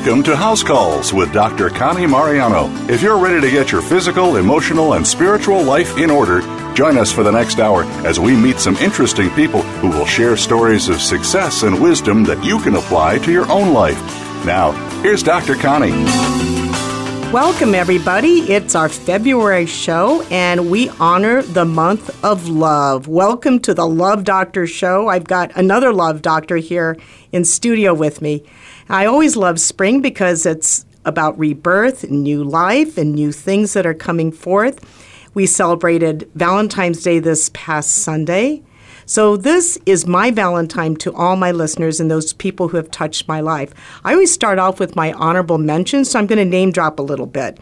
Welcome to House Calls with Dr. Connie Mariano. If you're ready to get your physical, emotional, and spiritual life in order, join us for the next hour as we meet some interesting people who will share stories of success and wisdom that you can apply to your own life. Now, here's Dr. Connie. Welcome, everybody. It's our February show, and we honor the month of love. Welcome to the Love Doctor Show. I've got another Love Doctor here in studio with me. I always love spring because it's about rebirth, new life, and new things that are coming forth. We celebrated Valentine's Day this past Sunday. So, this is my Valentine to all my listeners and those people who have touched my life. I always start off with my honorable mentions, so I'm going to name drop a little bit.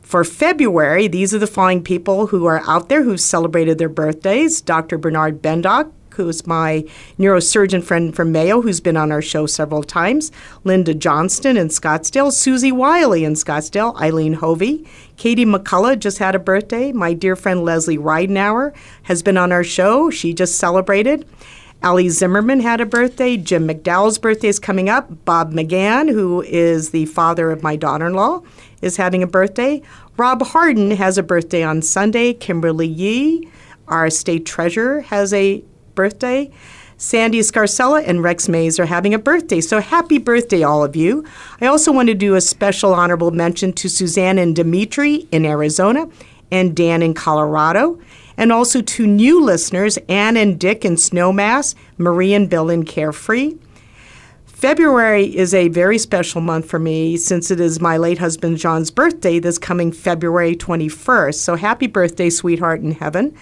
For February, these are the following people who are out there who've celebrated their birthdays Dr. Bernard Bendock, who's my neurosurgeon friend from Mayo, who's been on our show several times, Linda Johnston in Scottsdale, Susie Wiley in Scottsdale, Eileen Hovey, Katie McCullough just had a birthday. My dear friend Leslie Ridenauer has been on our show. She just celebrated. Ali Zimmerman had a birthday. Jim McDowell's birthday is coming up. Bob McGann, who is the father of my daughter in law, is having a birthday. Rob Harden has a birthday on Sunday. Kimberly Yee, our state treasurer, has a birthday. Sandy Scarcella and Rex Mays are having a birthday, so happy birthday, all of you. I also want to do a special honorable mention to Suzanne and Dimitri in Arizona and Dan in Colorado, and also to new listeners, Ann and Dick in Snowmass, Marie and Bill in Carefree. February is a very special month for me since it is my late husband John's birthday this coming February 21st. So happy birthday, sweetheart in heaven.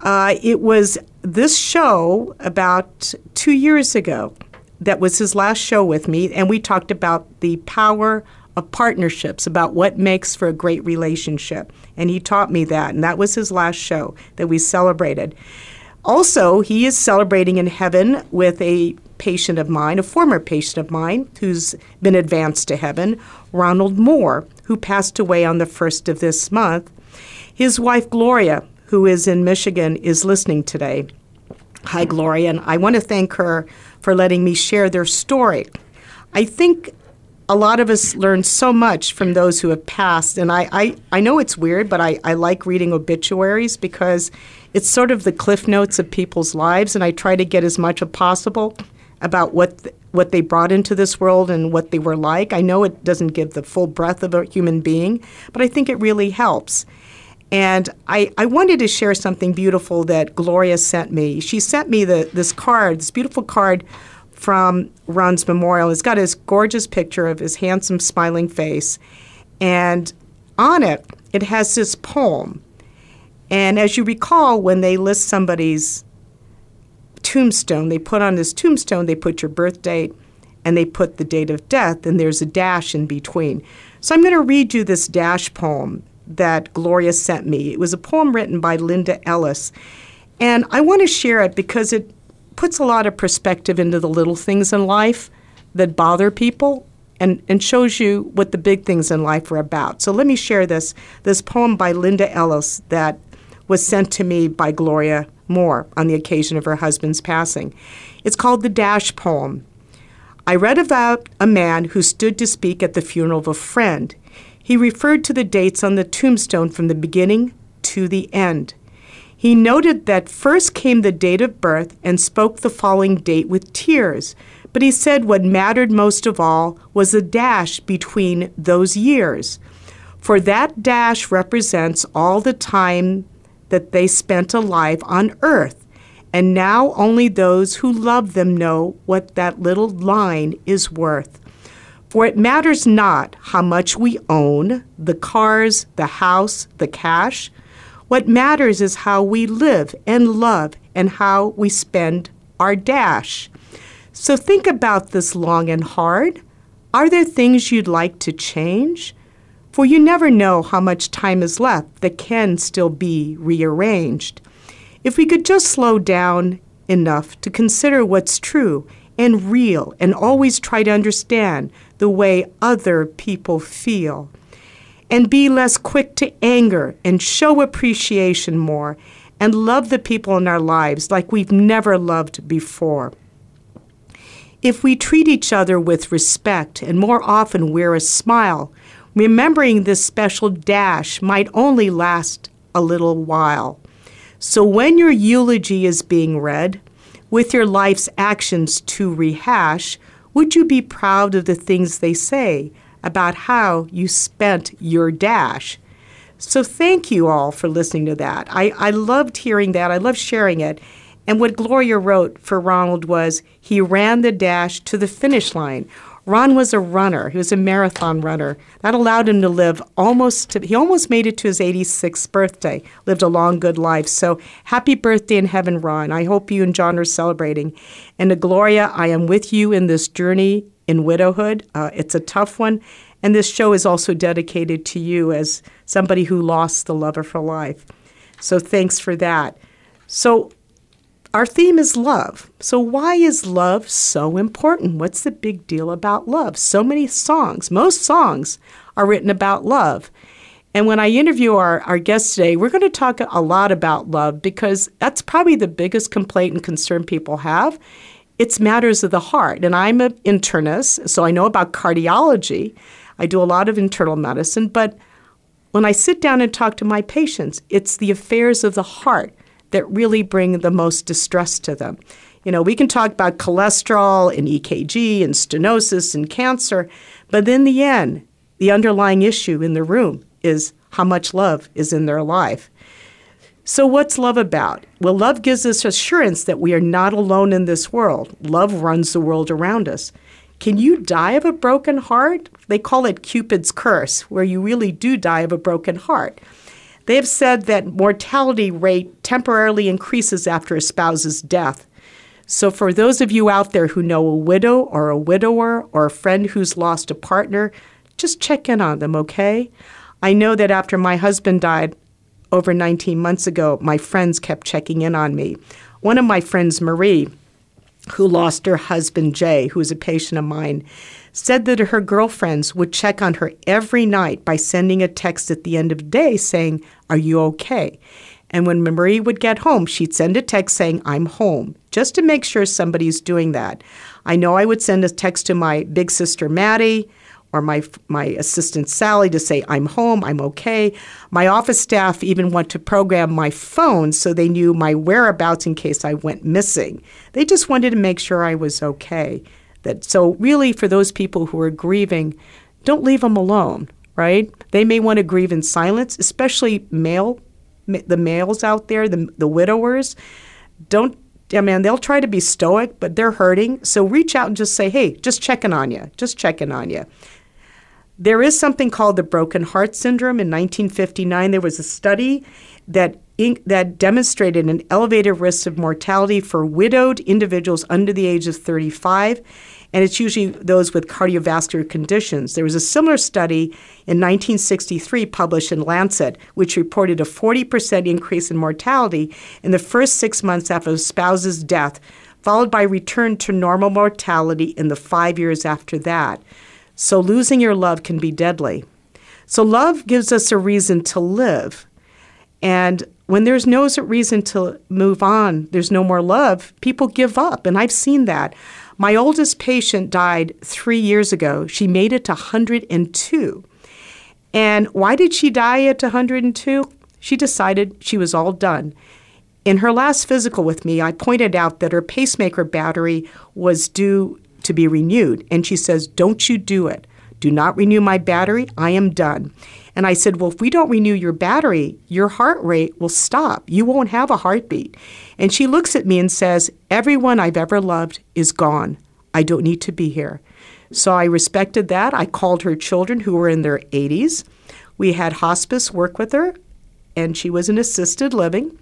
Uh, it was this show about two years ago that was his last show with me, and we talked about the power of partnerships, about what makes for a great relationship. And he taught me that, and that was his last show that we celebrated. Also, he is celebrating in heaven with a patient of mine, a former patient of mine, who's been advanced to heaven, Ronald Moore, who passed away on the first of this month. His wife, Gloria, who is in Michigan, is listening today. Hi, Gloria, and I want to thank her for letting me share their story. I think a lot of us learn so much from those who have passed, and I, I, I know it's weird, but I, I like reading obituaries because it's sort of the cliff notes of people's lives, and I try to get as much as possible about what th- what they brought into this world and what they were like. I know it doesn't give the full breadth of a human being, but I think it really helps. And I, I wanted to share something beautiful that Gloria sent me. She sent me the, this card, this beautiful card from Ron's memorial. It's got his gorgeous picture of his handsome, smiling face. And on it, it has this poem. And as you recall, when they list somebody's tombstone, they put on this tombstone, they put your birth date and they put the date of death, and there's a dash in between. So I'm going to read you this dash poem that Gloria sent me. It was a poem written by Linda Ellis. And I want to share it because it puts a lot of perspective into the little things in life that bother people and, and shows you what the big things in life are about. So let me share this this poem by Linda Ellis that was sent to me by Gloria Moore on the occasion of her husband's passing. It's called the Dash Poem. I read about a man who stood to speak at the funeral of a friend. He referred to the dates on the tombstone from the beginning to the end. He noted that first came the date of birth and spoke the following date with tears, but he said what mattered most of all was the dash between those years. For that dash represents all the time that they spent alive on earth, and now only those who love them know what that little line is worth. For it matters not how much we own the cars, the house, the cash. What matters is how we live and love and how we spend our dash. So think about this long and hard. Are there things you'd like to change? For you never know how much time is left that can still be rearranged. If we could just slow down enough to consider what's true and real and always try to understand the way other people feel. And be less quick to anger and show appreciation more and love the people in our lives like we've never loved before. If we treat each other with respect and more often wear a smile, remembering this special dash might only last a little while. So when your eulogy is being read, with your life's actions to rehash, would you be proud of the things they say about how you spent your dash? So thank you all for listening to that. I, I loved hearing that. I loved sharing it. And what Gloria wrote for Ronald was he ran the dash to the finish line. Ron was a runner. He was a marathon runner. That allowed him to live almost to, he almost made it to his 86th birthday. Lived a long good life. So happy birthday in heaven, Ron. I hope you and John are celebrating. And to Gloria, I am with you in this journey in widowhood. Uh, it's a tough one. And this show is also dedicated to you as somebody who lost the love of her life. So thanks for that. So our theme is love. So, why is love so important? What's the big deal about love? So many songs, most songs are written about love. And when I interview our, our guest today, we're going to talk a lot about love because that's probably the biggest complaint and concern people have. It's matters of the heart. And I'm an internist, so I know about cardiology. I do a lot of internal medicine. But when I sit down and talk to my patients, it's the affairs of the heart that really bring the most distress to them. You know, we can talk about cholesterol and EKG and stenosis and cancer, but in the end, the underlying issue in the room is how much love is in their life. So, what's love about? Well, love gives us assurance that we are not alone in this world. Love runs the world around us. Can you die of a broken heart? They call it Cupid's curse, where you really do die of a broken heart. They have said that mortality rate temporarily increases after a spouse's death. So, for those of you out there who know a widow or a widower or a friend who's lost a partner, just check in on them, okay? I know that after my husband died over 19 months ago, my friends kept checking in on me. One of my friends, Marie, who lost her husband, Jay, who was a patient of mine, said that her girlfriends would check on her every night by sending a text at the end of the day saying, Are you okay? And when Marie would get home, she'd send a text saying, I'm home, just to make sure somebody's doing that. I know I would send a text to my big sister, Maddie, or my, my assistant, Sally, to say, I'm home, I'm okay. My office staff even went to program my phone so they knew my whereabouts in case I went missing. They just wanted to make sure I was okay. That so really for those people who are grieving, don't leave them alone, right? They may want to grieve in silence, especially male the males out there, the the widowers. Don't I mean, they'll try to be stoic, but they're hurting. So reach out and just say, hey, just checking on you, just checking on you. There is something called the broken heart syndrome. In 1959, there was a study that that demonstrated an elevated risk of mortality for widowed individuals under the age of 35 and it's usually those with cardiovascular conditions. There was a similar study in 1963 published in Lancet, which reported a 40% increase in mortality in the first six months after a spouse's death, followed by return to normal mortality in the five years after that. So losing your love can be deadly. So love gives us a reason to live. And when there's no reason to move on, there's no more love, people give up. And I've seen that. My oldest patient died three years ago. She made it to 102. And why did she die at 102? She decided she was all done. In her last physical with me, I pointed out that her pacemaker battery was due to be renewed. And she says, Don't you do it. Do not renew my battery. I am done. And I said, Well, if we don't renew your battery, your heart rate will stop. You won't have a heartbeat. And she looks at me and says, Everyone I've ever loved is gone. I don't need to be here. So I respected that. I called her children who were in their 80s. We had hospice work with her, and she was in assisted living.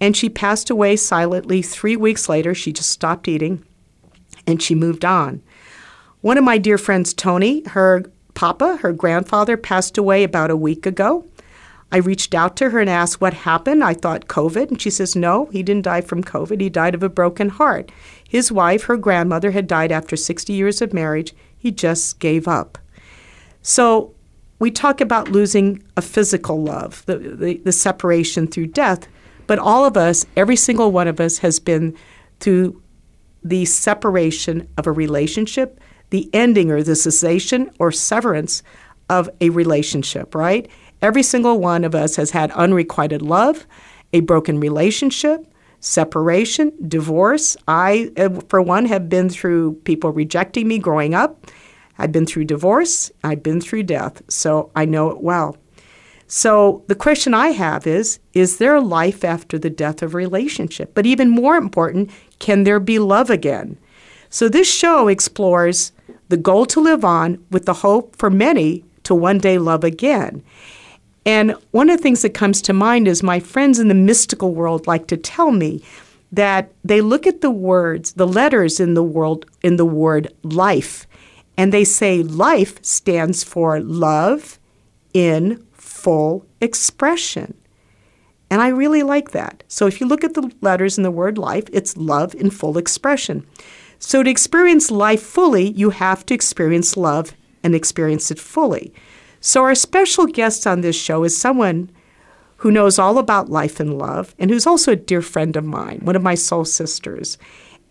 And she passed away silently three weeks later. She just stopped eating and she moved on. One of my dear friends, Tony, her papa, her grandfather, passed away about a week ago. I reached out to her and asked what happened. I thought COVID. And she says, no, he didn't die from COVID. He died of a broken heart. His wife, her grandmother, had died after 60 years of marriage. He just gave up. So we talk about losing a physical love, the, the, the separation through death. But all of us, every single one of us, has been through the separation of a relationship, the ending or the cessation or severance of a relationship, right? Every single one of us has had unrequited love, a broken relationship, separation, divorce. I, uh, for one, have been through people rejecting me growing up. I've been through divorce. I've been through death. So I know it well. So the question I have is Is there life after the death of relationship? But even more important, can there be love again? So this show explores the goal to live on with the hope for many to one day love again. And one of the things that comes to mind is my friends in the mystical world like to tell me that they look at the words, the letters in the world in the word life, and they say life stands for love in full expression. And I really like that. So if you look at the letters in the word life, it's love in full expression. So to experience life fully, you have to experience love and experience it fully. So our special guest on this show is someone who knows all about life and love and who's also a dear friend of mine, one of my soul sisters,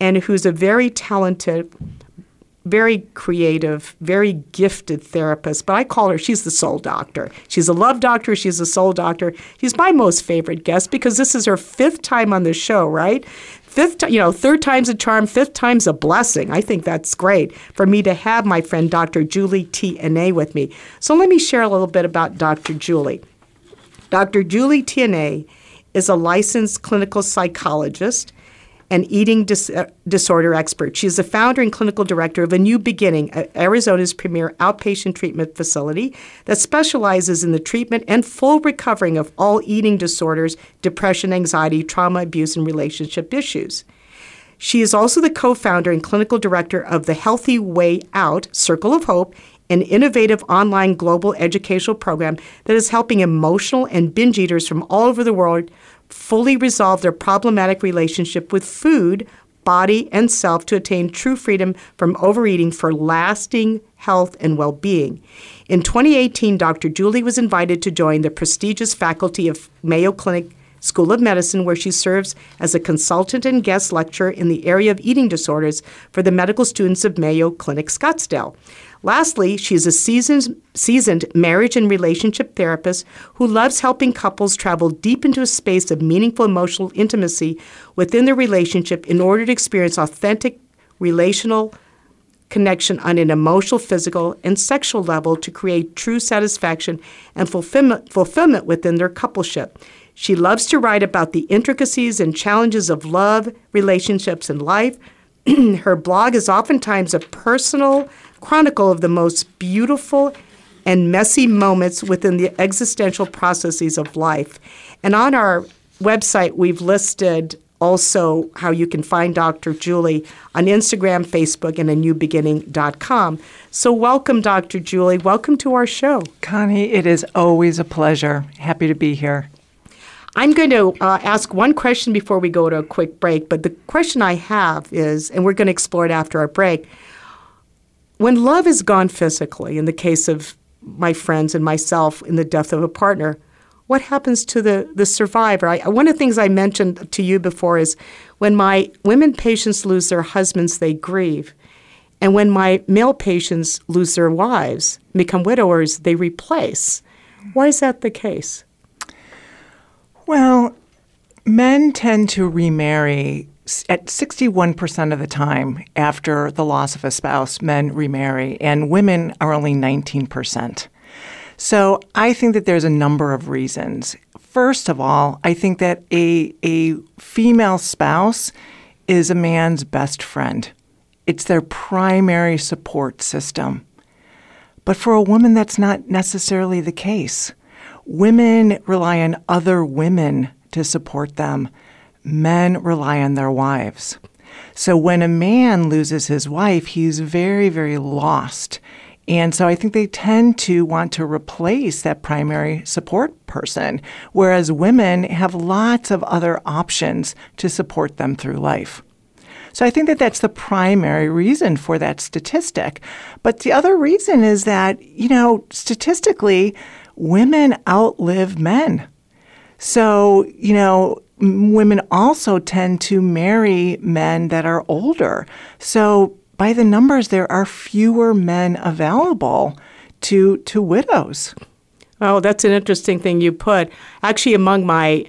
and who's a very talented very creative, very gifted therapist, but I call her, she's the soul doctor. She's a love doctor, she's a soul doctor. She's my most favorite guest because this is her fifth time on the show, right? Fifth, you know, third time's a charm, fifth time's a blessing. I think that's great for me to have my friend Dr. Julie T. with me. So let me share a little bit about Dr. Julie. Dr. Julie T. is a licensed clinical psychologist an eating dis- uh, disorder expert. She is the founder and clinical director of A New Beginning, Arizona's premier outpatient treatment facility that specializes in the treatment and full recovering of all eating disorders, depression, anxiety, trauma, abuse, and relationship issues. She is also the co founder and clinical director of the Healthy Way Out Circle of Hope, an innovative online global educational program that is helping emotional and binge eaters from all over the world fully resolve their problematic relationship with food, body, and self to attain true freedom from overeating for lasting health and well being. In 2018, Dr. Julie was invited to join the prestigious faculty of Mayo Clinic School of Medicine, where she serves as a consultant and guest lecturer in the area of eating disorders for the medical students of Mayo Clinic Scottsdale. Lastly, she is a seasoned, seasoned marriage and relationship therapist who loves helping couples travel deep into a space of meaningful emotional intimacy within their relationship in order to experience authentic relational connection on an emotional, physical, and sexual level to create true satisfaction and fulfillment, fulfillment within their coupleship. She loves to write about the intricacies and challenges of love, relationships, and life. Her blog is oftentimes a personal, chronicle of the most beautiful and messy moments within the existential processes of life. And on our website, we've listed also how you can find Dr. Julie on Instagram, Facebook, and a newbeginning.com. So, welcome, Dr. Julie. Welcome to our show. Connie, it is always a pleasure. Happy to be here. I'm going to uh, ask one question before we go to a quick break, but the question I have is, and we're going to explore it after our break when love is gone physically, in the case of my friends and myself in the death of a partner, what happens to the, the survivor? I, one of the things I mentioned to you before is when my women patients lose their husbands, they grieve. And when my male patients lose their wives, become widowers, they replace. Why is that the case? Well, men tend to remarry at 61% of the time after the loss of a spouse, men remarry, and women are only 19%. So I think that there's a number of reasons. First of all, I think that a, a female spouse is a man's best friend. It's their primary support system. But for a woman, that's not necessarily the case. Women rely on other women to support them men rely on their wives. So when a man loses his wife, he's very, very lost. And so I think they tend to want to replace that primary support person, whereas women have lots of other options to support them through life. So I think that that's the primary reason for that statistic. But the other reason is that, you know, statistically, women outlive men. So, you know, women also tend to marry men that are older. So by the numbers, there are fewer men available to to widows. Oh, that's an interesting thing you put. Actually, among my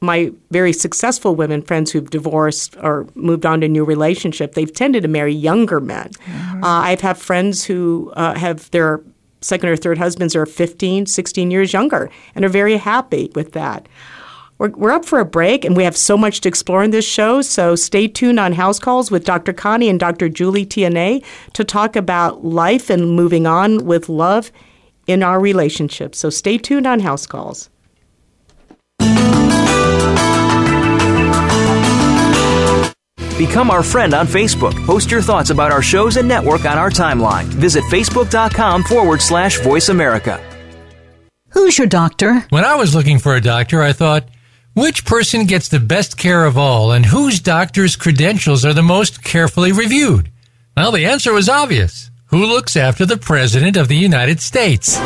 my very successful women friends who've divorced or moved on to a new relationship, they've tended to marry younger men. Mm-hmm. Uh, I've had friends who uh, have their second or third husbands are 15, 16 years younger and are very happy with that. We're, we're up for a break, and we have so much to explore in this show. So stay tuned on House Calls with Dr. Connie and Dr. Julie T. Anné to talk about life and moving on with love in our relationship. So stay tuned on House Calls. Become our friend on Facebook. Post your thoughts about our shows and network on our timeline. Visit facebook.com forward slash voice America. Who's your doctor? When I was looking for a doctor, I thought, which person gets the best care of all and whose doctor's credentials are the most carefully reviewed? Well, the answer was obvious. Who looks after the President of the United States?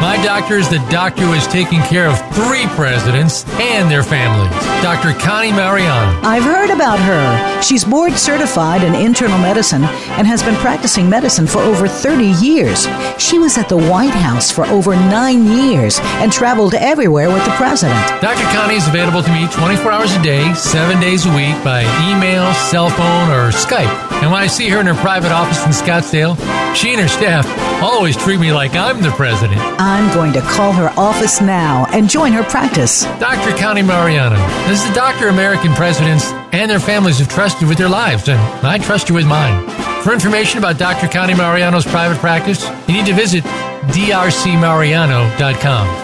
My doctor is the doctor who has taken care of three presidents and their families. Dr. Connie Mariano. I've heard about her. She's board certified in internal medicine and has been practicing medicine for over 30 years. She was at the White House for over nine years and traveled everywhere with the president. Dr. Connie is available to me 24 hours a day, seven days a week by email, cell phone, or Skype. And when I see her in her private office in Scottsdale, she and her staff always treat me like I'm the president. I'm going to call her office now and join her practice. Dr. Connie Mariano. This is the doctor American presidents and their families have trusted with their lives, and I trust you with mine. For information about Dr. Connie Mariano's private practice, you need to visit drcmariano.com.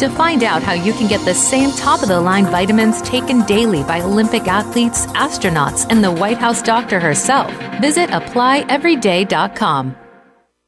To find out how you can get the same top of the line vitamins taken daily by Olympic athletes, astronauts, and the White House doctor herself, visit applyeveryday.com.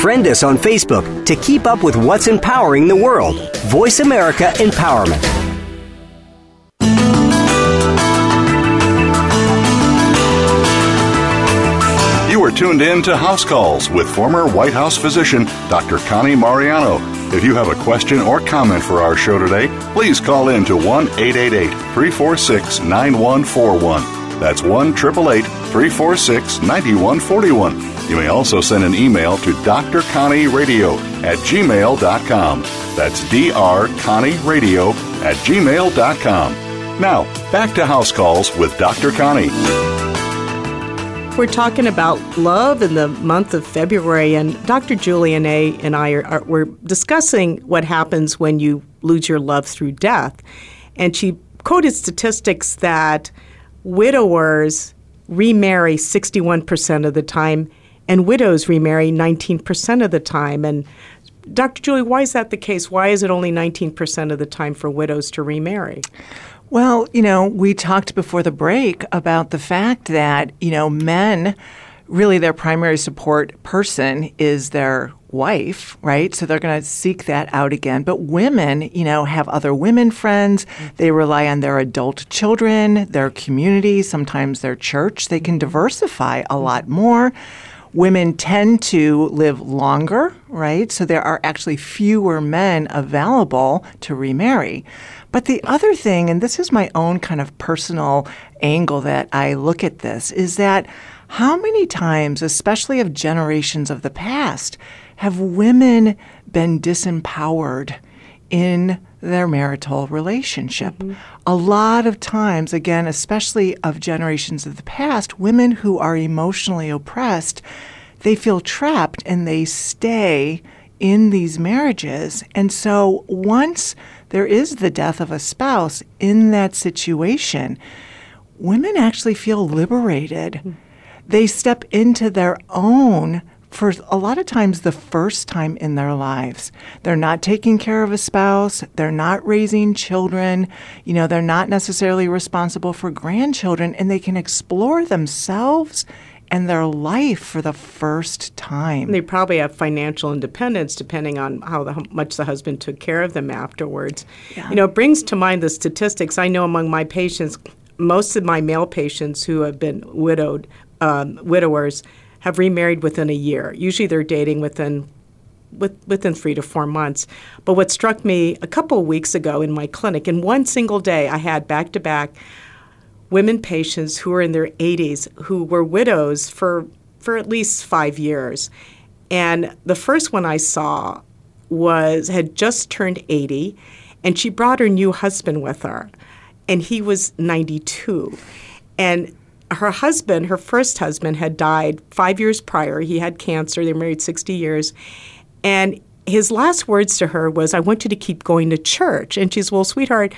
Friend us on Facebook to keep up with what's empowering the world. Voice America Empowerment. You are tuned in to House Calls with former White House physician Dr. Connie Mariano. If you have a question or comment for our show today, please call in to 1 888 346 9141. That's 1 888 346 9141. You may also send an email to drconnieradio at gmail.com. That's drconnieradio at gmail.com. Now, back to House Calls with Dr. Connie. We're talking about love in the month of February, and Dr. Julian A. and I are, are we're discussing what happens when you lose your love through death. And she quoted statistics that widowers remarry 61% of the time, and widows remarry 19% of the time. And Dr. Julie, why is that the case? Why is it only 19% of the time for widows to remarry? Well, you know, we talked before the break about the fact that, you know, men really their primary support person is their wife, right? So they're going to seek that out again. But women, you know, have other women friends. They rely on their adult children, their community, sometimes their church. They can diversify a lot more. Women tend to live longer, right? So there are actually fewer men available to remarry. But the other thing, and this is my own kind of personal angle that I look at this, is that how many times, especially of generations of the past, have women been disempowered in their marital relationship. Mm-hmm. A lot of times, again, especially of generations of the past, women who are emotionally oppressed, they feel trapped and they stay in these marriages. And so once there is the death of a spouse in that situation, women actually feel liberated. Hmm. They step into their own for a lot of times the first time in their lives. They're not taking care of a spouse, they're not raising children, you know, they're not necessarily responsible for grandchildren, and they can explore themselves and their life for the first time. They probably have financial independence depending on how, the, how much the husband took care of them afterwards. Yeah. You know, it brings to mind the statistics. I know among my patients, most of my male patients who have been widowed, um, widowers, have remarried within a year. Usually they're dating within with, within three to four months. But what struck me a couple of weeks ago in my clinic, in one single day, I had back to back women patients who were in their 80s who were widows for, for at least five years. And the first one I saw was had just turned 80, and she brought her new husband with her, and he was 92. And her husband, her first husband, had died five years prior. He had cancer. They were married 60 years. And his last words to her was, I want you to keep going to church. And she's, Well, sweetheart,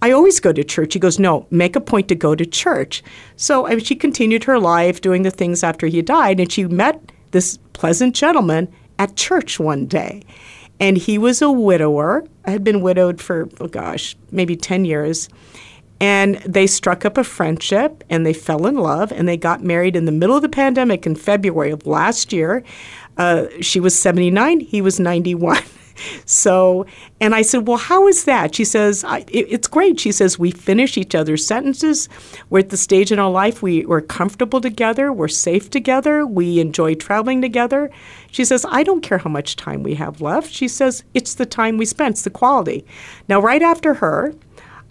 I always go to church. He goes, No, make a point to go to church. So I mean, she continued her life doing the things after he died, and she met this pleasant gentleman at church one day. And he was a widower, had been widowed for, oh gosh, maybe 10 years. And they struck up a friendship and they fell in love and they got married in the middle of the pandemic in February of last year. Uh, she was 79, he was 91. So, and I said, Well, how is that? She says, it, It's great. She says, We finish each other's sentences. We're at the stage in our life we, we're comfortable together. We're safe together. We enjoy traveling together. She says, I don't care how much time we have left. She says, It's the time we spent, it's the quality. Now, right after her,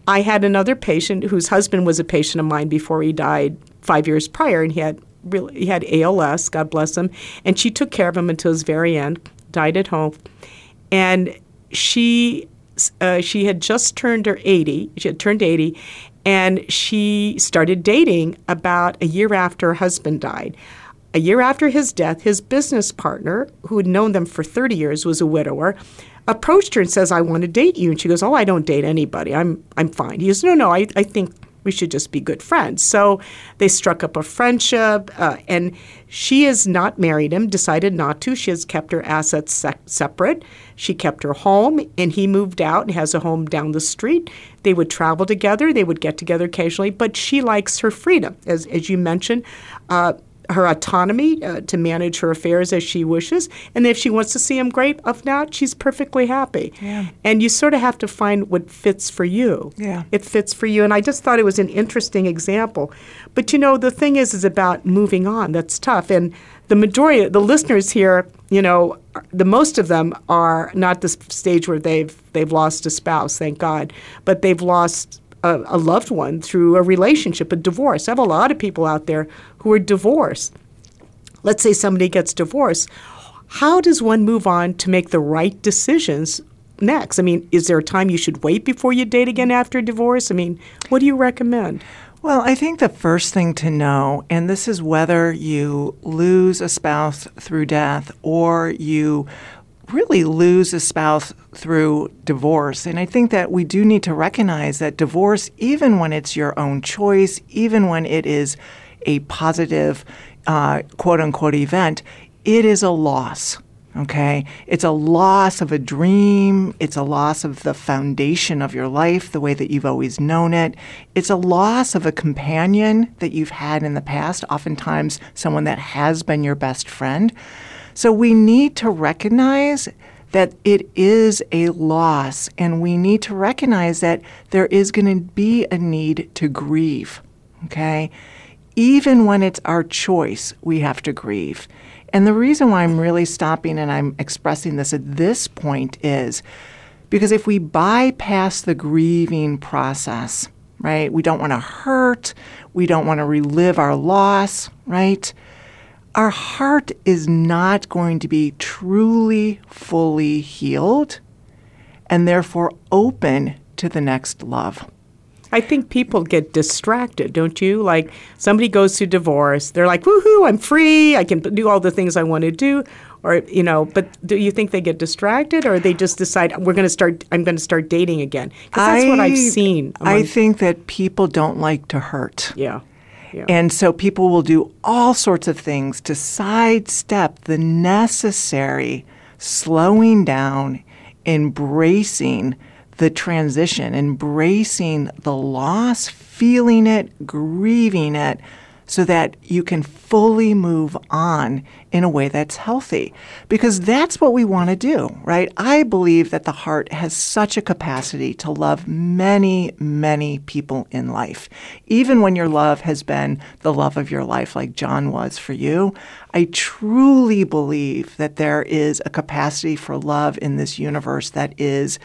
I had another patient whose husband was a patient of mine before he died five years prior, and he had really he had ALS, God bless him, and she took care of him until his very end. Died at home, and she uh, she had just turned her 80. She had turned 80, and she started dating about a year after her husband died. A year after his death, his business partner, who had known them for 30 years, was a widower, approached her and says, I want to date you. And she goes, Oh, I don't date anybody. I'm, I'm fine. He goes, No, no, I, I think we should just be good friends. So they struck up a friendship, uh, and she has not married him, decided not to. She has kept her assets se- separate. She kept her home, and he moved out and has a home down the street. They would travel together, they would get together occasionally, but she likes her freedom. As, as you mentioned, uh, her autonomy uh, to manage her affairs as she wishes. And if she wants to see him, great. If not, she's perfectly happy. Yeah. And you sort of have to find what fits for you. Yeah. It fits for you. And I just thought it was an interesting example. But you know, the thing is, is about moving on. That's tough. And the majority, the listeners here, you know, the most of them are not the stage where they've they've lost a spouse, thank God, but they've lost a, a, loved one through a relationship, a divorce. I have a lot of people out there who are divorced. Let's say somebody gets divorced. How does one move on to make the right decisions next? I mean, is there a time you should wait before you date again after divorce? I mean, what do you recommend? Well, I think the first thing to know, and this is whether you lose a spouse through death or you really lose a spouse through divorce. And I think that we do need to recognize that divorce, even when it's your own choice, even when it is a positive, uh, quote unquote, event, it is a loss. Okay. It's a loss of a dream. It's a loss of the foundation of your life, the way that you've always known it. It's a loss of a companion that you've had in the past, oftentimes someone that has been your best friend. So we need to recognize that it is a loss, and we need to recognize that there is going to be a need to grieve. Okay? Even when it's our choice, we have to grieve. And the reason why I'm really stopping and I'm expressing this at this point is because if we bypass the grieving process, right, we don't want to hurt, we don't want to relive our loss, right? Our heart is not going to be truly, fully healed and therefore open to the next love. I think people get distracted, don't you? Like somebody goes through divorce, they're like, "Woohoo! I'm free. I can do all the things I want to do." Or you know, but do you think they get distracted, or they just decide we're going to start? I'm going to start dating again because that's what I've seen. I think that people don't like to hurt. yeah, yeah. And so people will do all sorts of things to sidestep the necessary slowing down, embracing the transition, embracing the loss, feeling it, grieving it, so that you can fully move on in a way that's healthy. Because that's what we want to do, right? I believe that the heart has such a capacity to love many, many people in life. Even when your love has been the love of your life, like John was for you, I truly believe that there is a capacity for love in this universe that is,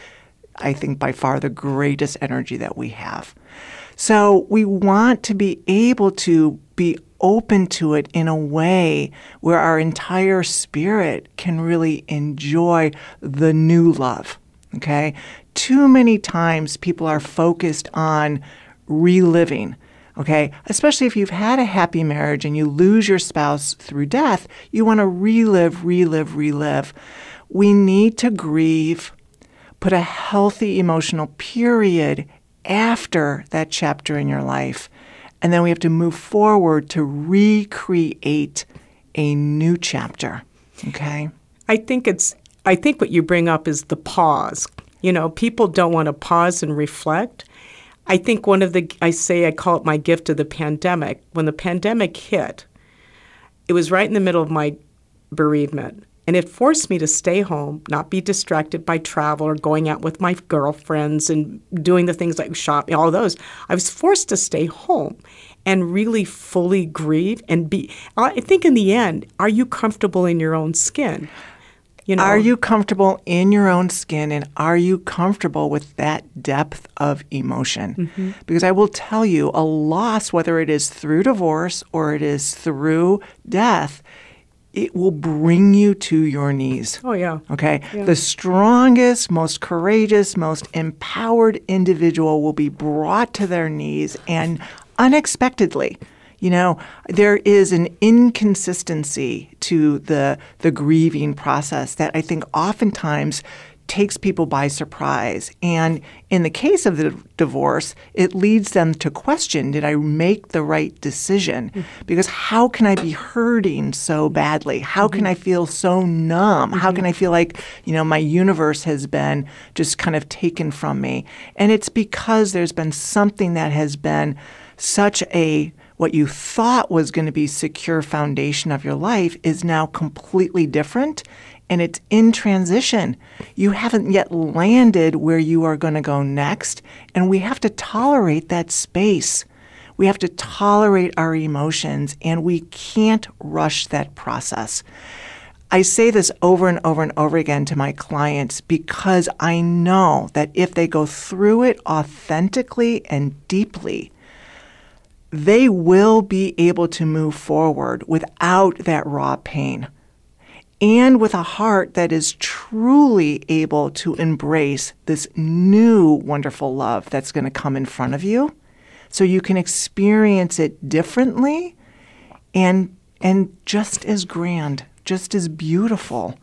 I think, by far the greatest energy that we have. So we want to be able to be open to it in a way where our entire spirit can really enjoy the new love. Okay? Too many times people are focused on reliving. Okay? Especially if you've had a happy marriage and you lose your spouse through death, you want to relive, relive, relive. We need to grieve, put a healthy emotional period after that chapter in your life. And then we have to move forward to recreate a new chapter. Okay? I think it's I think what you bring up is the pause. You know, people don't want to pause and reflect. I think one of the I say I call it my gift of the pandemic. When the pandemic hit, it was right in the middle of my bereavement. And it forced me to stay home, not be distracted by travel or going out with my girlfriends and doing the things like shopping, all those. I was forced to stay home and really fully grieve and be. I think in the end, are you comfortable in your own skin? You know, Are you comfortable in your own skin and are you comfortable with that depth of emotion? Mm-hmm. Because I will tell you, a loss, whether it is through divorce or it is through death, it will bring you to your knees. Oh yeah. Okay. The strongest, most courageous, most empowered individual will be brought to their knees and unexpectedly. You know, there is an inconsistency to the the grieving process that I think oftentimes takes people by surprise. And in the case of the divorce, it leads them to question did I make the right decision? Mm-hmm. Because how can I be hurting so badly? How can mm-hmm. I feel so numb? How can mm-hmm. I feel like, you know, my universe has been just kind of taken from me? And it's because there's been something that has been such a what you thought was going to be secure foundation of your life is now completely different and it's in transition. You haven't yet landed where you are going to go next, and we have to tolerate that space. We have to tolerate our emotions, and we can't rush that process. I say this over and over and over again to my clients because I know that if they go through it authentically and deeply, they will be able to move forward without that raw pain and with a heart that is truly able to embrace this new wonderful love that's going to come in front of you so you can experience it differently and and just as grand just as beautiful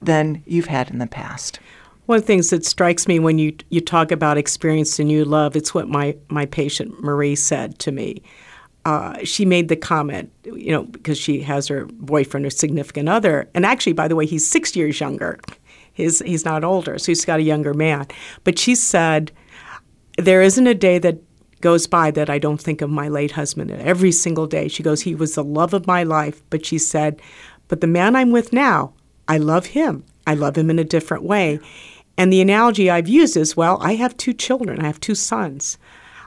than you've had in the past One of the things that strikes me when you you talk about experiencing new love, it's what my my patient Marie said to me. Uh, she made the comment, you know, because she has her boyfriend or significant other, and actually, by the way, he's six years younger. He's he's not older, so he's got a younger man. But she said, there isn't a day that goes by that I don't think of my late husband. Every single day, she goes, he was the love of my life. But she said, but the man I'm with now, I love him. I love him in a different way. And the analogy I've used is, well, I have two children. I have two sons.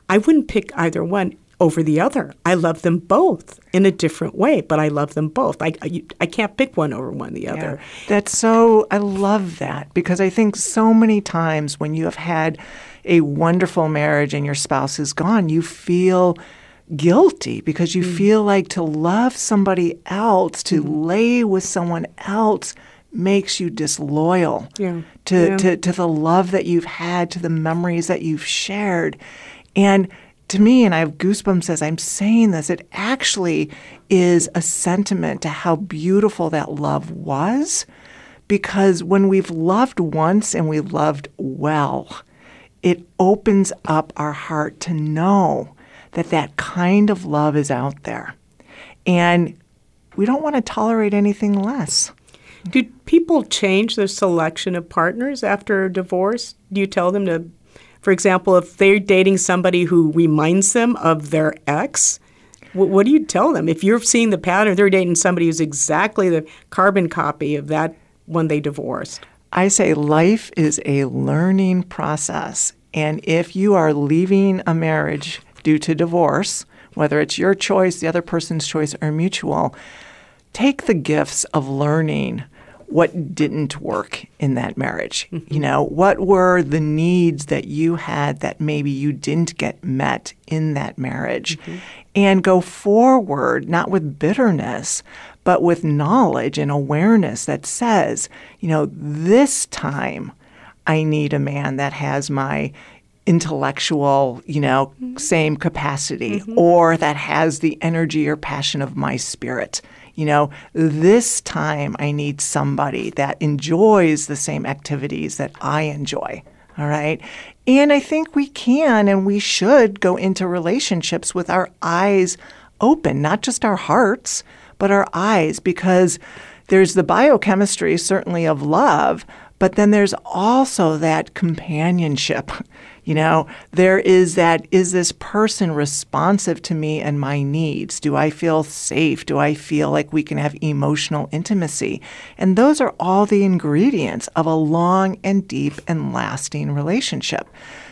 I wouldn't pick either one over the other. I love them both in a different way, but I love them both. I, I, I can't pick one over one the other. Yeah. That's so, I love that because I think so many times when you have had a wonderful marriage and your spouse is gone, you feel guilty because you mm. feel like to love somebody else, to mm. lay with someone else makes you disloyal Yeah. to, Yeah. to, to the love that you've had, to the memories that you've shared. And to me, and I have goosebumps as I'm saying this, it actually is a sentiment to how beautiful that love was. Because when we've loved once and we loved well, it opens up our heart to know that that kind of love is out there. And we don't want to tolerate anything less. Do people change their selection of partners after a divorce? Do you tell them to, for example, if they're dating somebody who reminds them of their ex, wh- what do you tell them? If you're seeing the pattern, they're dating somebody who's exactly the carbon copy of that one they divorced. I say life is a learning process. And if you are leaving a marriage due to divorce, whether it's your choice, the other person's choice, or mutual, take the gifts of learning what didn't work in that marriage. You know, what were the needs that you had that maybe you didn't get met in that marriage? And go forward, not with bitterness, but with knowledge and awareness that says, you know, this time I need a man that has my intellectual, you know, mm-hmm. same capacity mm-hmm. or that has the energy or passion of my spirit. You know, this time I need somebody that enjoys the same activities that I enjoy. All right. And I think we can and we should go into relationships with our eyes open, not just our hearts, but our eyes, because there's the biochemistry, certainly, of love, but then there's also that companionship. You know, there is that is this person responsive to me and my needs? Do I feel safe? Do I feel like we can have emotional intimacy? And those are all the ingredients of a long and deep and lasting relationship.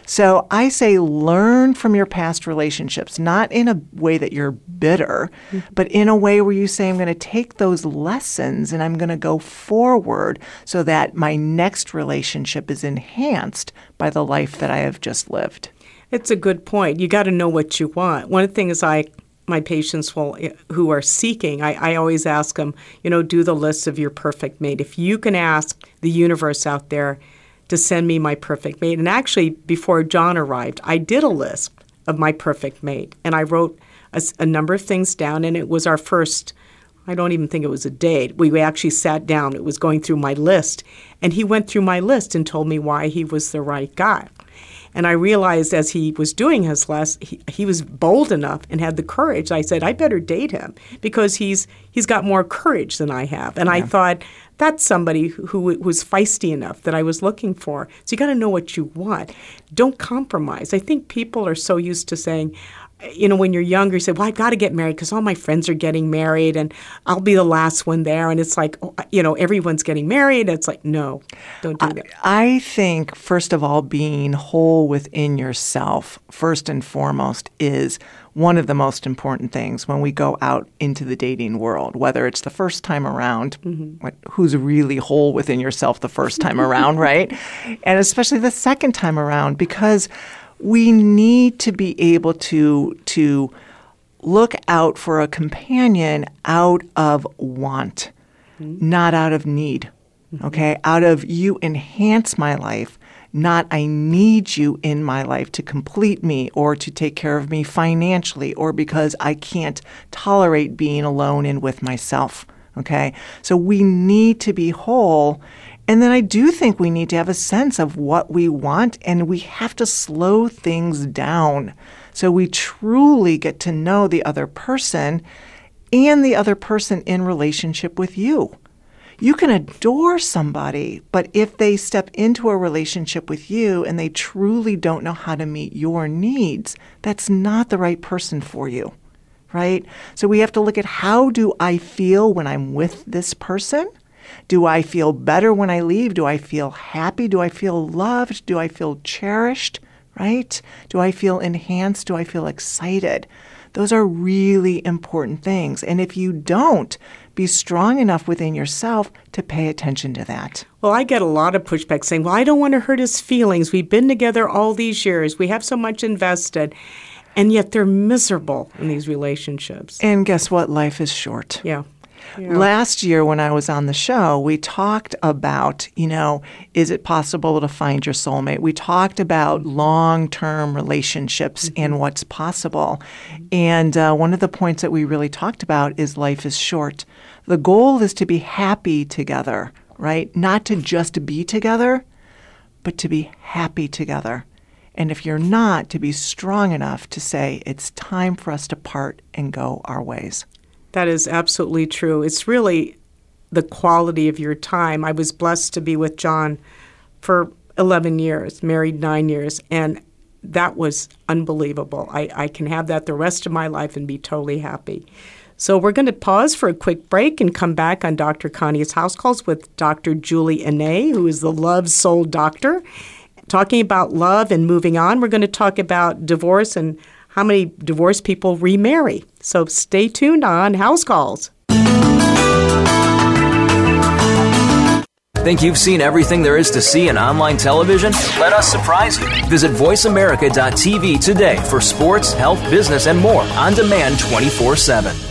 So I say learn from your past relationships, not in a way that you're bitter, mm-hmm. but in a way where you say, I'm going to take those lessons and I'm going to go forward so that my next relationship is enhanced by the life that I have just lived. It's a good point. You got to know what you want. One of the things I my patients will who are seeking, I, I always ask them, you know, do the list of your perfect mate. If you can ask the universe out there to send me my perfect mate, and actually before John arrived, I did a list of my perfect mate, and I wrote a number of things down, and it was our first. I don't even think it was a date. We actually sat down. It was going through my list, and he went through my list and told me why he was the right guy. And I realized as he was doing his last, he, he was bold enough and had the courage. I said, I better date him because he's he's got more courage than I have. And I thought that's somebody who, who was feisty enough that I was looking for. So you got to know what you want. Don't compromise. I think people are so used to saying, you know, when you're younger, you say, "Well, I've got to get married because all my friends are getting married, and I'll be the last one there." And it's like, oh, you know, everyone's getting married. It's like, no, don't do that. I think, first of all, being whole within yourself, first and foremost, is one of the most important things when we go out into the dating world, whether it's the first time around, mm-hmm. what, who's really whole within yourself the first time around, right? And especially the second time around, because we need to be able to, to look out for a companion out of want, hmm? not out of need. Mm-hmm. Okay, out of you enhance my life, not I need you in my life to complete me or to take care of me financially or because I can't tolerate being alone and with myself. Okay, so we need to be whole. And then I do think we need to have a sense of what we want and we have to slow things down so we truly get to know the other person and the other person in relationship with you. You can adore somebody, but if they step into a relationship with you and they truly don't know how to meet your needs, that's not the right person for you, right? So we have to look at how do I feel when I'm with this person? Do I feel better when I leave? Do I feel happy? Do I feel loved? Do I feel cherished? Right? Do I feel enhanced? Do I feel excited? Those are really important things. And if you don't, be strong enough within yourself to pay attention to that. Well, I get a lot of pushback saying, well, I don't want to hurt his feelings. We've been together all these years, we have so much invested. And yet they're miserable in these relationships. And guess what? Life is short. Yeah. Last year, when I was on the show, we talked about, you know, is it possible to find your soulmate? We talked about long term relationships and what's possible. And uh, one of the points that we really talked about is life is short. The goal is to be happy together, right? Not to just be together, but to be happy together. And if you're not, to be strong enough to say, it's time for us to part and go our ways. That is absolutely true. It's really the quality of your time. I was blessed to be with John for 11 years, married nine years, and that was unbelievable. I, I can have that the rest of my life and be totally happy. So we're going to pause for a quick break and come back on Dr. Connie's House Calls with Dr. Julie Anné, who is the Love Soul Doctor. Talking about love and moving on, we're going to talk about divorce and how many divorced people remarry. So stay tuned on House Calls. Think you've seen everything there is to see in online television? Let us surprise you. Visit VoiceAmerica.tv today for sports, health, business, and more on demand 24 7.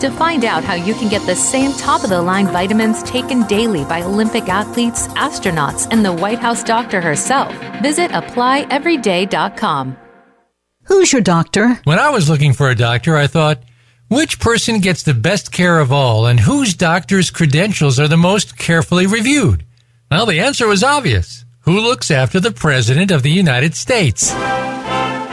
To find out how you can get the same top of the line vitamins taken daily by Olympic athletes, astronauts, and the White House doctor herself, visit applyeveryday.com. Who's your doctor? When I was looking for a doctor, I thought, which person gets the best care of all and whose doctor's credentials are the most carefully reviewed? Well, the answer was obvious. Who looks after the President of the United States?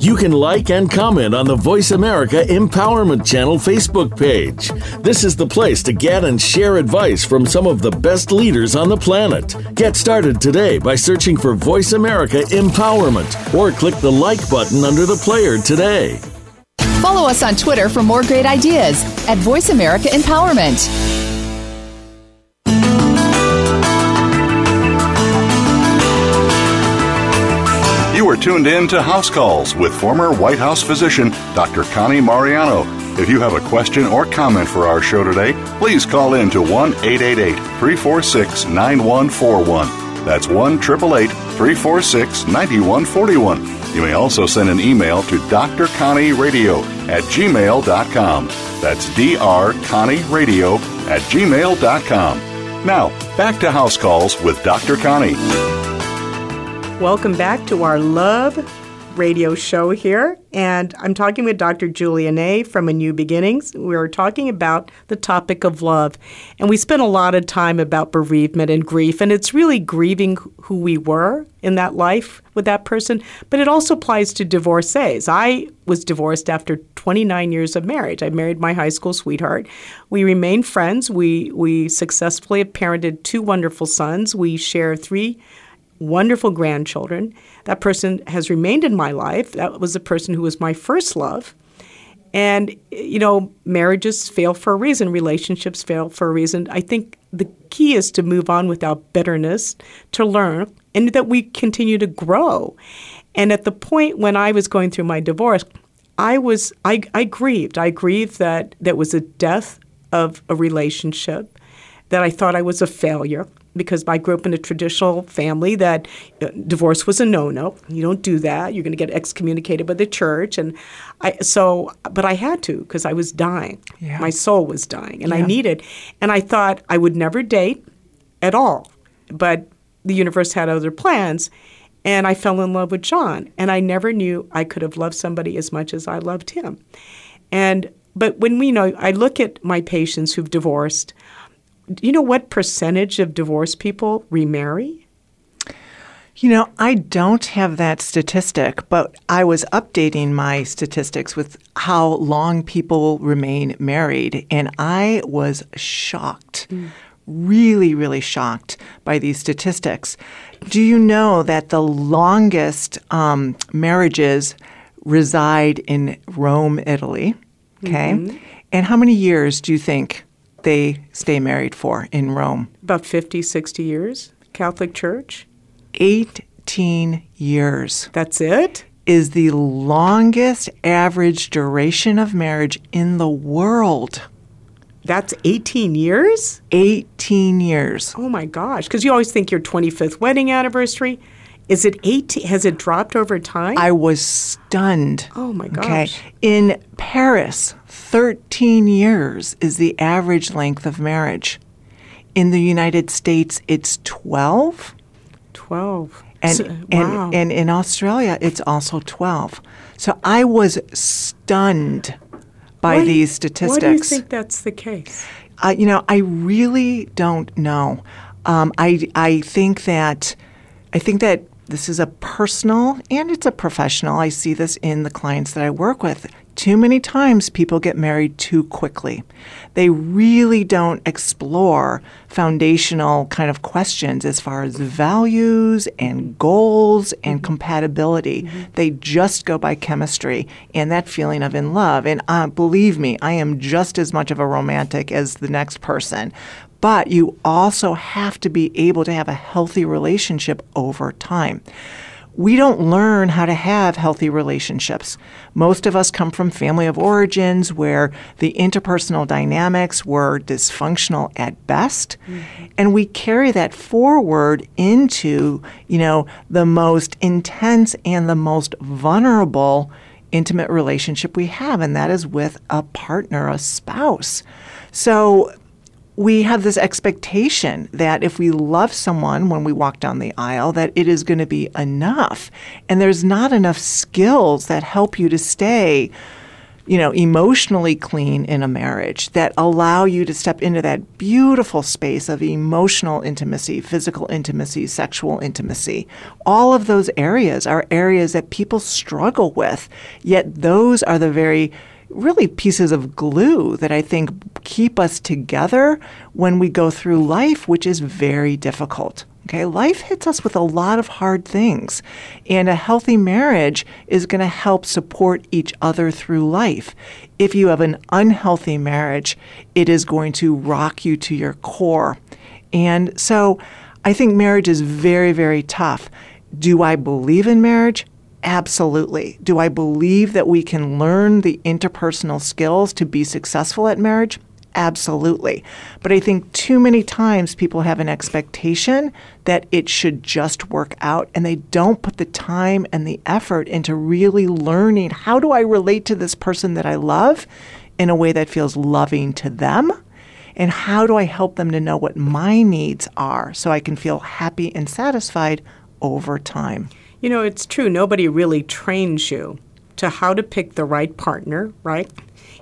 You can like and comment on the Voice America Empowerment Channel Facebook page. This is the place to get and share advice from some of the best leaders on the planet. Get started today by searching for Voice America Empowerment or click the like button under the player today. Follow us on Twitter for more great ideas at Voice America Empowerment. Tuned in to House Calls with former White House physician Dr. Connie Mariano. If you have a question or comment for our show today, please call in to 1 888 346 9141. That's 1 888 346 9141. You may also send an email to drconnieradio at gmail.com. That's drconnieradio at gmail.com. Now, back to House Calls with Dr. Connie. Welcome back to our Love radio show here. And I'm talking with Dr. Julia from A New Beginnings. We are talking about the topic of love. And we spent a lot of time about bereavement and grief. And it's really grieving who we were in that life with that person. But it also applies to divorcees. I was divorced after 29 years of marriage. I married my high school sweetheart. We remained friends. We, we successfully have parented two wonderful sons. We share three wonderful grandchildren. That person has remained in my life. That was the person who was my first love. And, you know, marriages fail for a reason, relationships fail for a reason. I think the key is to move on without bitterness, to learn, and that we continue to grow. And at the point when I was going through my divorce, I was I, I grieved. I grieved that that was a death of a relationship, that I thought I was a failure because I grew up in a traditional family that uh, divorce was a no-no. You don't do that. You're going to get excommunicated by the church, and I so. But I had to because I was dying. Yeah. My soul was dying, and I needed. And I thought I would never date at all. But the universe had other plans. And I fell in love with John. And I never knew I could have loved somebody as much as I loved him. And but when we know, I look at my patients who've divorced. Do you know what percentage of divorced people remarry? You know, I don't have that statistic, but I was updating my statistics with how long people remain married, and I was shocked. Mm. Really, really shocked by these statistics. Do you know that the longest um, marriages reside in Rome, Italy? Okay. Mm-hmm. And how many years do you think they stay married for in Rome? About 50, 60 years. Catholic Church? 18 years. That's it? Is the longest average duration of marriage in the world. That's 18 years? 18 years. Oh my gosh. Because you always think your 25th wedding anniversary. Is it 18? Has it dropped over time? I was stunned. Oh my gosh. Okay. In Paris, 13 years is the average length of marriage. In the United States, it's 12. 12. And, so, wow. and, and in Australia, it's also 12. So I was stunned by why, these statistics. Why do you think that's the case? Uh, you know, I really don't know. Um, I, I think that I think that this is a personal and it's a professional. I see this in the clients that I work with. Too many times people get married too quickly. They really don't explore foundational kind of questions as far as values and goals and mm-hmm. compatibility. Mm-hmm. They just go by chemistry and that feeling of in love. And uh, believe me, I am just as much of a romantic as the next person but you also have to be able to have a healthy relationship over time. We don't learn how to have healthy relationships. Most of us come from family of origins where the interpersonal dynamics were dysfunctional at best, mm-hmm. and we carry that forward into, you know, the most intense and the most vulnerable intimate relationship we have, and that is with a partner, a spouse. So we have this expectation that if we love someone when we walk down the aisle that it is going to be enough. And there's not enough skills that help you to stay you know emotionally clean in a marriage that allow you to step into that beautiful space of emotional intimacy physical intimacy sexual intimacy. All of those areas are areas that people struggle with yet those are the very really pieces of glue that I think keep us together when we go through life, which is very difficult. Okay, life hits us with a lot of hard things, and a healthy marriage is going to help support each other through life. If you have an unhealthy marriage, it is going to rock you to your core. And so I think marriage is very, very tough. Do I believe in marriage? Absolutely. Do I believe that we can learn the interpersonal skills to be successful at marriage? Absolutely. But I think too many times people have an expectation that it should just work out and they don't put the time and the effort into really learning how do I relate to this person that I love in a way that feels loving to them? And how do I help them to know what my needs are so I can feel happy and satisfied over time? You know, it's true. Nobody really trains you to how to pick the right partner, right?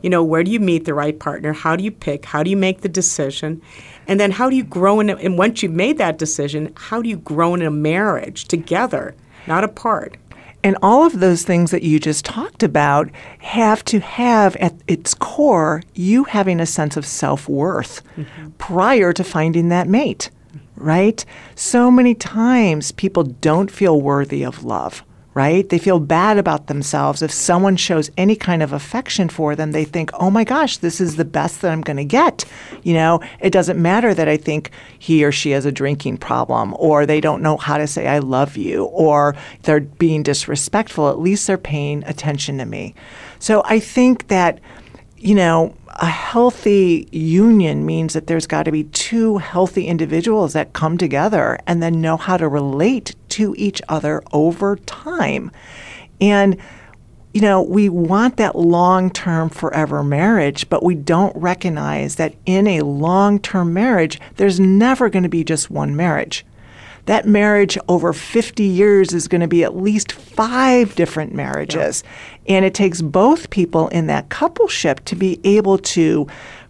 You know, where do you meet the right partner? How do you pick? How do you make the decision? And then how do you grow in a, and once you've made that decision, how do you grow in a marriage together, not apart? And all of those things that you just talked about have to have at its core you having a sense of self worth mm-hmm. prior to finding that mate right? So many times people don't feel worthy of love, right? They feel bad about themselves. If someone shows any kind of affection for them, they think, oh my gosh, this is the best that I'm going to get. You know, it doesn't matter that I think he or she has a drinking problem or they don't know how to say I love you or they're being disrespectful. At least they're paying attention to me. So I think that, you know, a healthy union means that there's got to be two healthy individuals that come together and then know how to relate to each other over time. And you know, we want that long term forever marriage, but we don't recognize that in a long term marriage, there's never going to be just one marriage that marriage over 50 years is going to be at least five different marriages. And it takes both people in that coupleship to be able to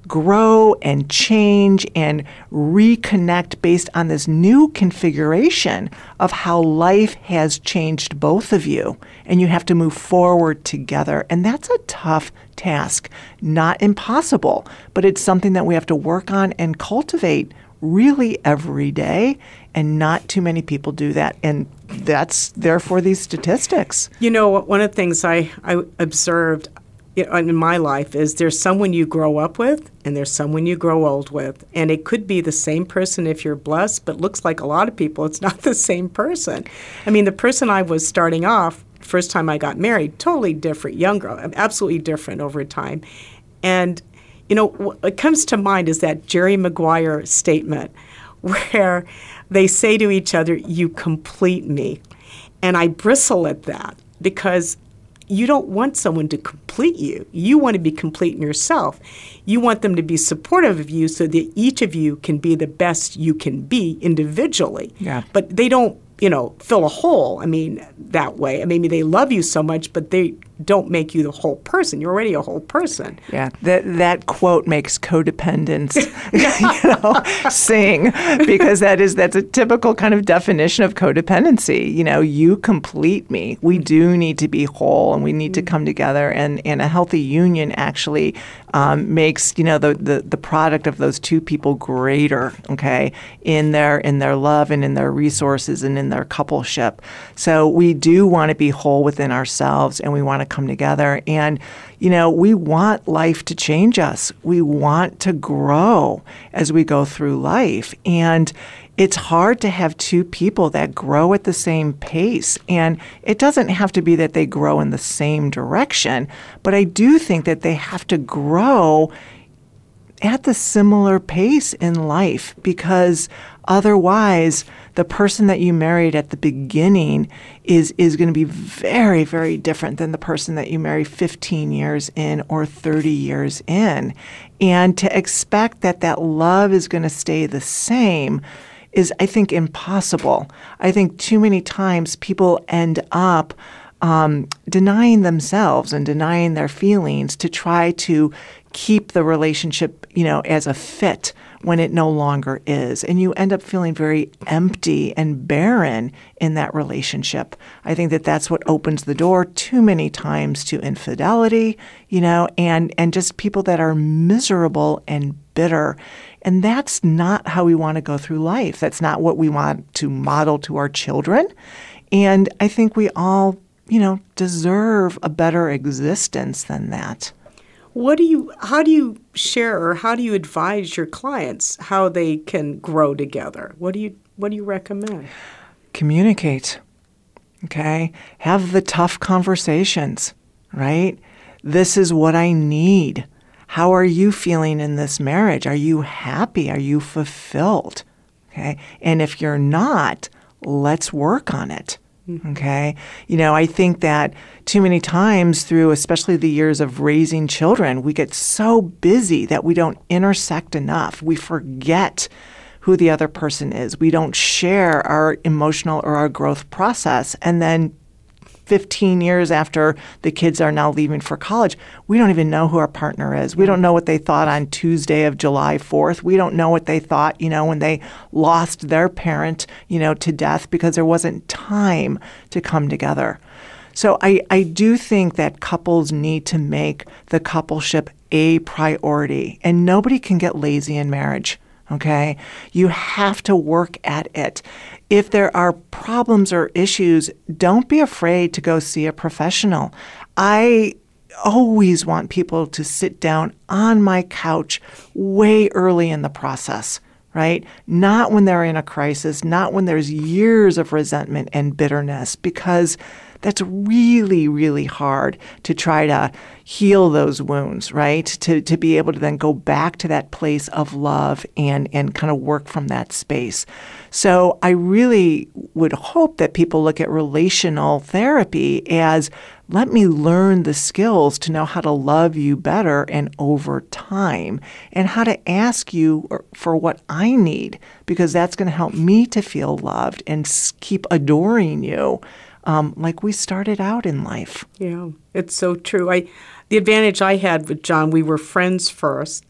grow and change and reconnect based on this new configuration of how life has changed both of you. And you have to move forward together. And that's a tough task, not impossible, but it's something that we have to work on and cultivate really every day. And not too many people do that. And that's therefore these statistics. You know, one of the things I, I observed in my life is there's someone you grow up with and there's someone you grow old with. And it could be the same person if you're blessed, but looks like a lot of people it's not the same person. I mean, the person I was starting off, first time I got married, totally different, younger, absolutely different over time. And, you know, what comes to mind is that Jerry Maguire statement where they say to each other, You complete me. And I bristle at that because you don't want someone to complete you. You want to be complete in yourself. You want them to be supportive of you so that each of you can be the best you can be individually. Yeah. But they don't, you know, fill a hole. I mean, that way. Maybe they love you so much, but they don't make you the whole person. You're already a whole person. Yeah, that that quote makes codependence, you know, sing because that is that's a typical kind of definition of codependency. You know, you complete me. We do need to be whole, and we need to come together. And and a healthy union actually um, makes you know the, the the product of those two people greater. Okay, in their in their love and in their resources and in their coupleship. So we do want to be whole within ourselves, and we want to come together. And, you know, we want life to change us. We want to grow as we go through life. And it's hard to have two people that grow at the same pace. And it doesn't have to be that they grow in the same direction, but I do think that they have to grow at the similar pace in life because otherwise the person that you married at the beginning is is going to be very very different than the person that you marry 15 years in or 30 years in. And to expect that that love is going to stay the same is i think impossible. I think too many times people end up um, denying themselves and denying their feelings to try to keep the relationship, you know, as a fit when it no longer is. And you end up feeling very empty and barren in that relationship. I think that that's what opens the door too many times to infidelity, you know, and, and just people that are miserable and bitter. And that's not how we want to go through life. That's not what we want to model to our children. And I think we all, you know, deserve a better existence than that. What do you how do you share or how do you advise your clients how they can grow together? What do you what do you recommend? Communicate. Okay? Have the tough conversations, right? This is what I need. How are you feeling in this marriage? Are you happy? Are you fulfilled? Okay? And if you're not, let's work on it. Okay. You know, I think that too many times through, especially the years of raising children, we get so busy that we don't intersect enough. We forget who the other person is. We don't share our emotional or our growth process. And then 15 years after the kids are now leaving for college, we don't even know who our partner is. We don't know what they thought on Tuesday of July 4th. We don't know what they thought, you know, when they lost their parent, you know, to death because there wasn't time to come together. So I, I do think that couples need to make the coupleship a priority, and nobody can get lazy in marriage. Okay. You have to work at it. If there are problems or issues, don't be afraid to go see a professional. I always want people to sit down on my couch way early in the process, right? Not when they're in a crisis, not when there's years of resentment and bitterness, because that's really, really hard to try to heal those wounds, right? To, to be able to then go back to that place of love and, and kind of work from that space. So I really would hope that people look at relational therapy as let me learn the skills to know how to love you better and over time and how to ask you for what I need because that's going to help me to feel loved and keep adoring you um, like we started out in life. Yeah, it's so true. I, the advantage I had with John, we were friends first.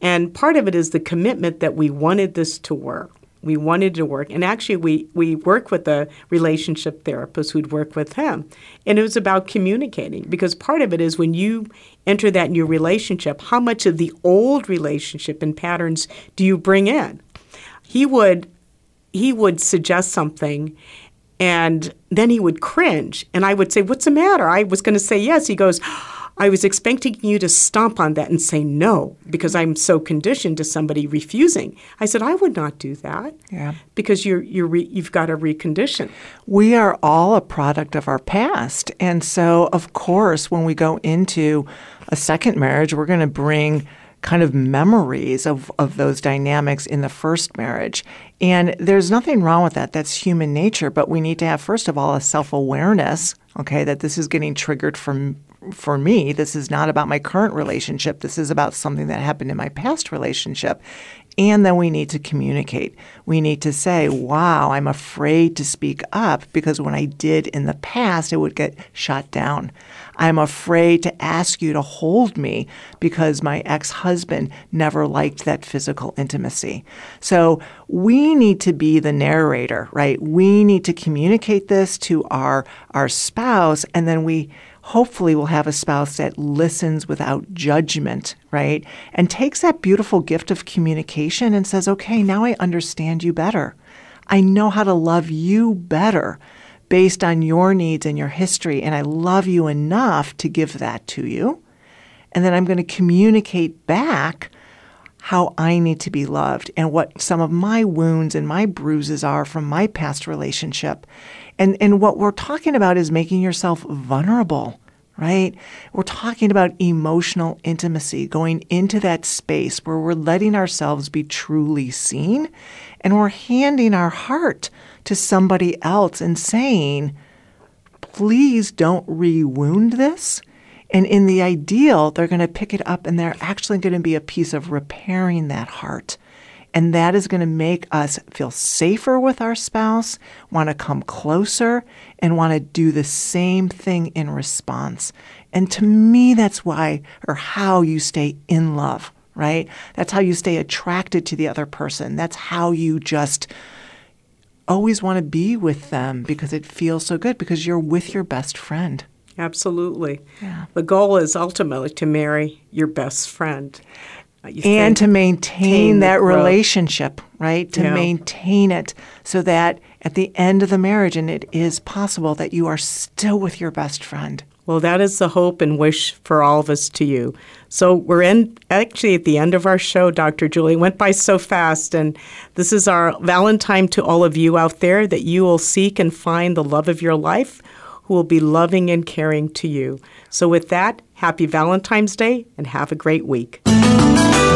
And part of it is the commitment that we wanted this to work. We wanted to work. And actually, we, we worked with a relationship therapist who'd work with him. And it was about communicating because part of it is when you enter that new relationship, how much of the old relationship and patterns do you bring in? He would he would suggest something and then he would cringe. And I would say, What's the matter? I was going to say yes. He goes, I was expecting you to stomp on that and say no because I'm so conditioned to somebody refusing. I said I would not do that. Yeah. Because you're you're re, you've got to recondition. We are all a product of our past, and so of course when we go into a second marriage, we're going to bring kind of memories of, of those dynamics in the first marriage. And there's nothing wrong with that. That's human nature. But we need to have, first of all, a self awareness, okay, that this is getting triggered from for me, this is not about my current relationship. This is about something that happened in my past relationship. And then we need to communicate. We need to say, wow, I'm afraid to speak up because when I did in the past, it would get shot down. I'm afraid to ask you to hold me because my ex husband never liked that physical intimacy. So we need to be the narrator, right? We need to communicate this to our, our spouse, and then we hopefully we'll have a spouse that listens without judgment, right? And takes that beautiful gift of communication and says, okay, now I understand you better. I know how to love you better based on your needs and your history, and I love you enough to give that to you. And then I'm going to communicate back how I need to be loved and what some of my wounds and my bruises are from my past relationship. And, and what we're talking about is making yourself vulnerable, right? We're talking about emotional intimacy, going into that space where we're letting ourselves be truly seen and we're handing our heart to somebody else and saying, please don't re wound this. And in the ideal, they're going to pick it up and they're actually going to be a piece of repairing that heart. And that is going to make us feel safer with our spouse, want to come closer, and want to do the same thing in response. And to me, that's why or how you stay in love, right? That's how you stay attracted to the other person. That's how you just always want to be with them because it feels so good because you're with your best friend. Absolutely. Yeah. The goal is ultimately to marry your best friend. And to maintain that relationship, right? To Yeah. maintain it so that at the end of the marriage, and it is possible that you are still with your best friend. Well, that is the hope and wish for all of us to you. So we're in actually at the end of our show, Dr. Julie. It went by so fast, and this is our Valentine to all of you out there that you will seek and find the love of your life who will be loving and caring to you. So with that, happy Valentine's Day and have a great week.